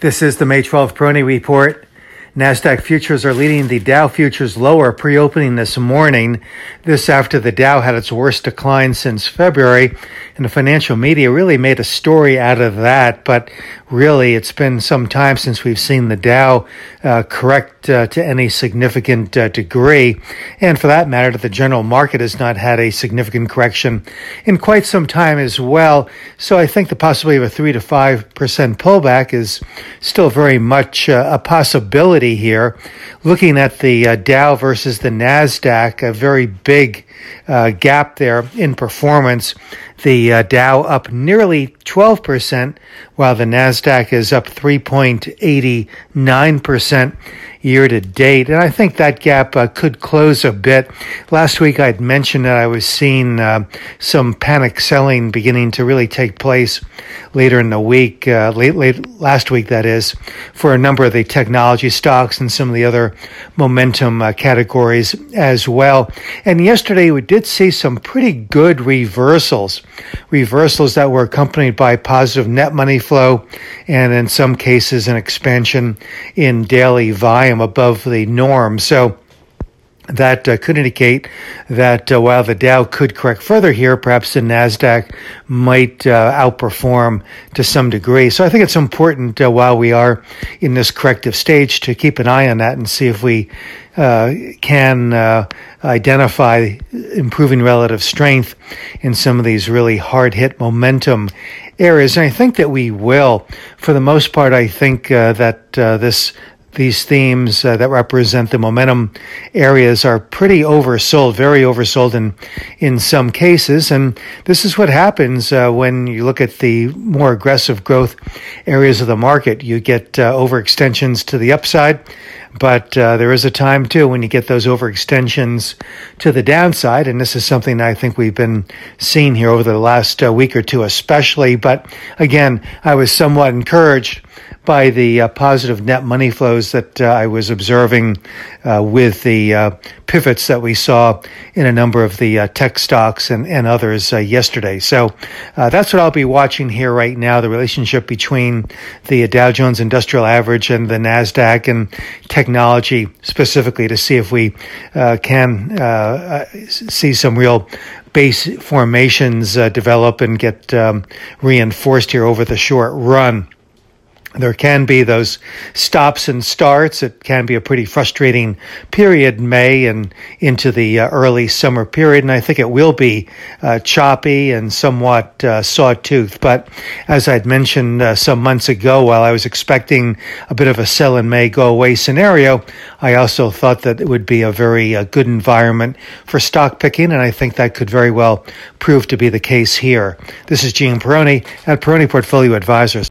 This is the May 12th Peroni Report. NASDAQ futures are leading the Dow futures lower pre opening this morning. This after the Dow had its worst decline since February, and the financial media really made a story out of that. But really, it's been some time since we've seen the Dow uh, correct uh, to any significant uh, degree. And for that matter, the general market has not had a significant correction in quite some time as well. So I think the possibility of a 3 to 5% pullback is still very much uh, a possibility here. Looking at the uh, Dow versus the NASDAQ, a very big uh, gap there in performance. The uh, Dow up nearly 12%, while the NASDAQ is up 3.89% year to date. And I think that gap uh, could close a bit. Last week I'd mentioned that I was seeing uh, some panic selling beginning to really take place later in the week, uh, late, late last week, that is, for a number of the technology stocks and some of the other momentum uh, categories as well. And yesterday we did see some pretty good reversals reversals that were accompanied by positive net money flow and in some cases an expansion in daily volume above the norm. So that uh, could indicate that uh, while the Dow could correct further here, perhaps the Nasdaq might uh, outperform to some degree. So I think it's important uh, while we are in this corrective stage to keep an eye on that and see if we uh, can uh, identify improving relative strength in some of these really hard hit momentum areas. And I think that we will. For the most part, I think that this these themes uh, that represent the momentum areas are pretty oversold, very oversold in in some cases. And this is what happens uh, when you look at the more aggressive growth areas of the market. You get uh, overextensions to the upside, but uh, there is a time too when you get those overextensions to the downside. And this is something I think we've been seeing here over the last uh, week or two, especially. But again, I was somewhat encouraged by the uh, positive net money flows that uh, I was observing uh, with the uh, pivots that we saw in a number of the uh, tech stocks and, and others uh, yesterday. So that's what I'll be watching here right now the relationship between the Dow Jones Industrial Average and the NASDAQ and technology specifically to see if we can see some real base formations develop and get um, reinforced here over the short run there can be those stops and starts. It can be a pretty frustrating period, May and into the uh, early summer period. And I think it will be uh, choppy and somewhat uh, sawtooth. But as I'd mentioned uh, some months ago, while I was expecting a bit of a sell in May, go away scenario, I also thought that it would be a very uh, good environment for stock picking. And I think that could very well prove to be the case here. This is Gene Peroni at Peroni Portfolio Advisors.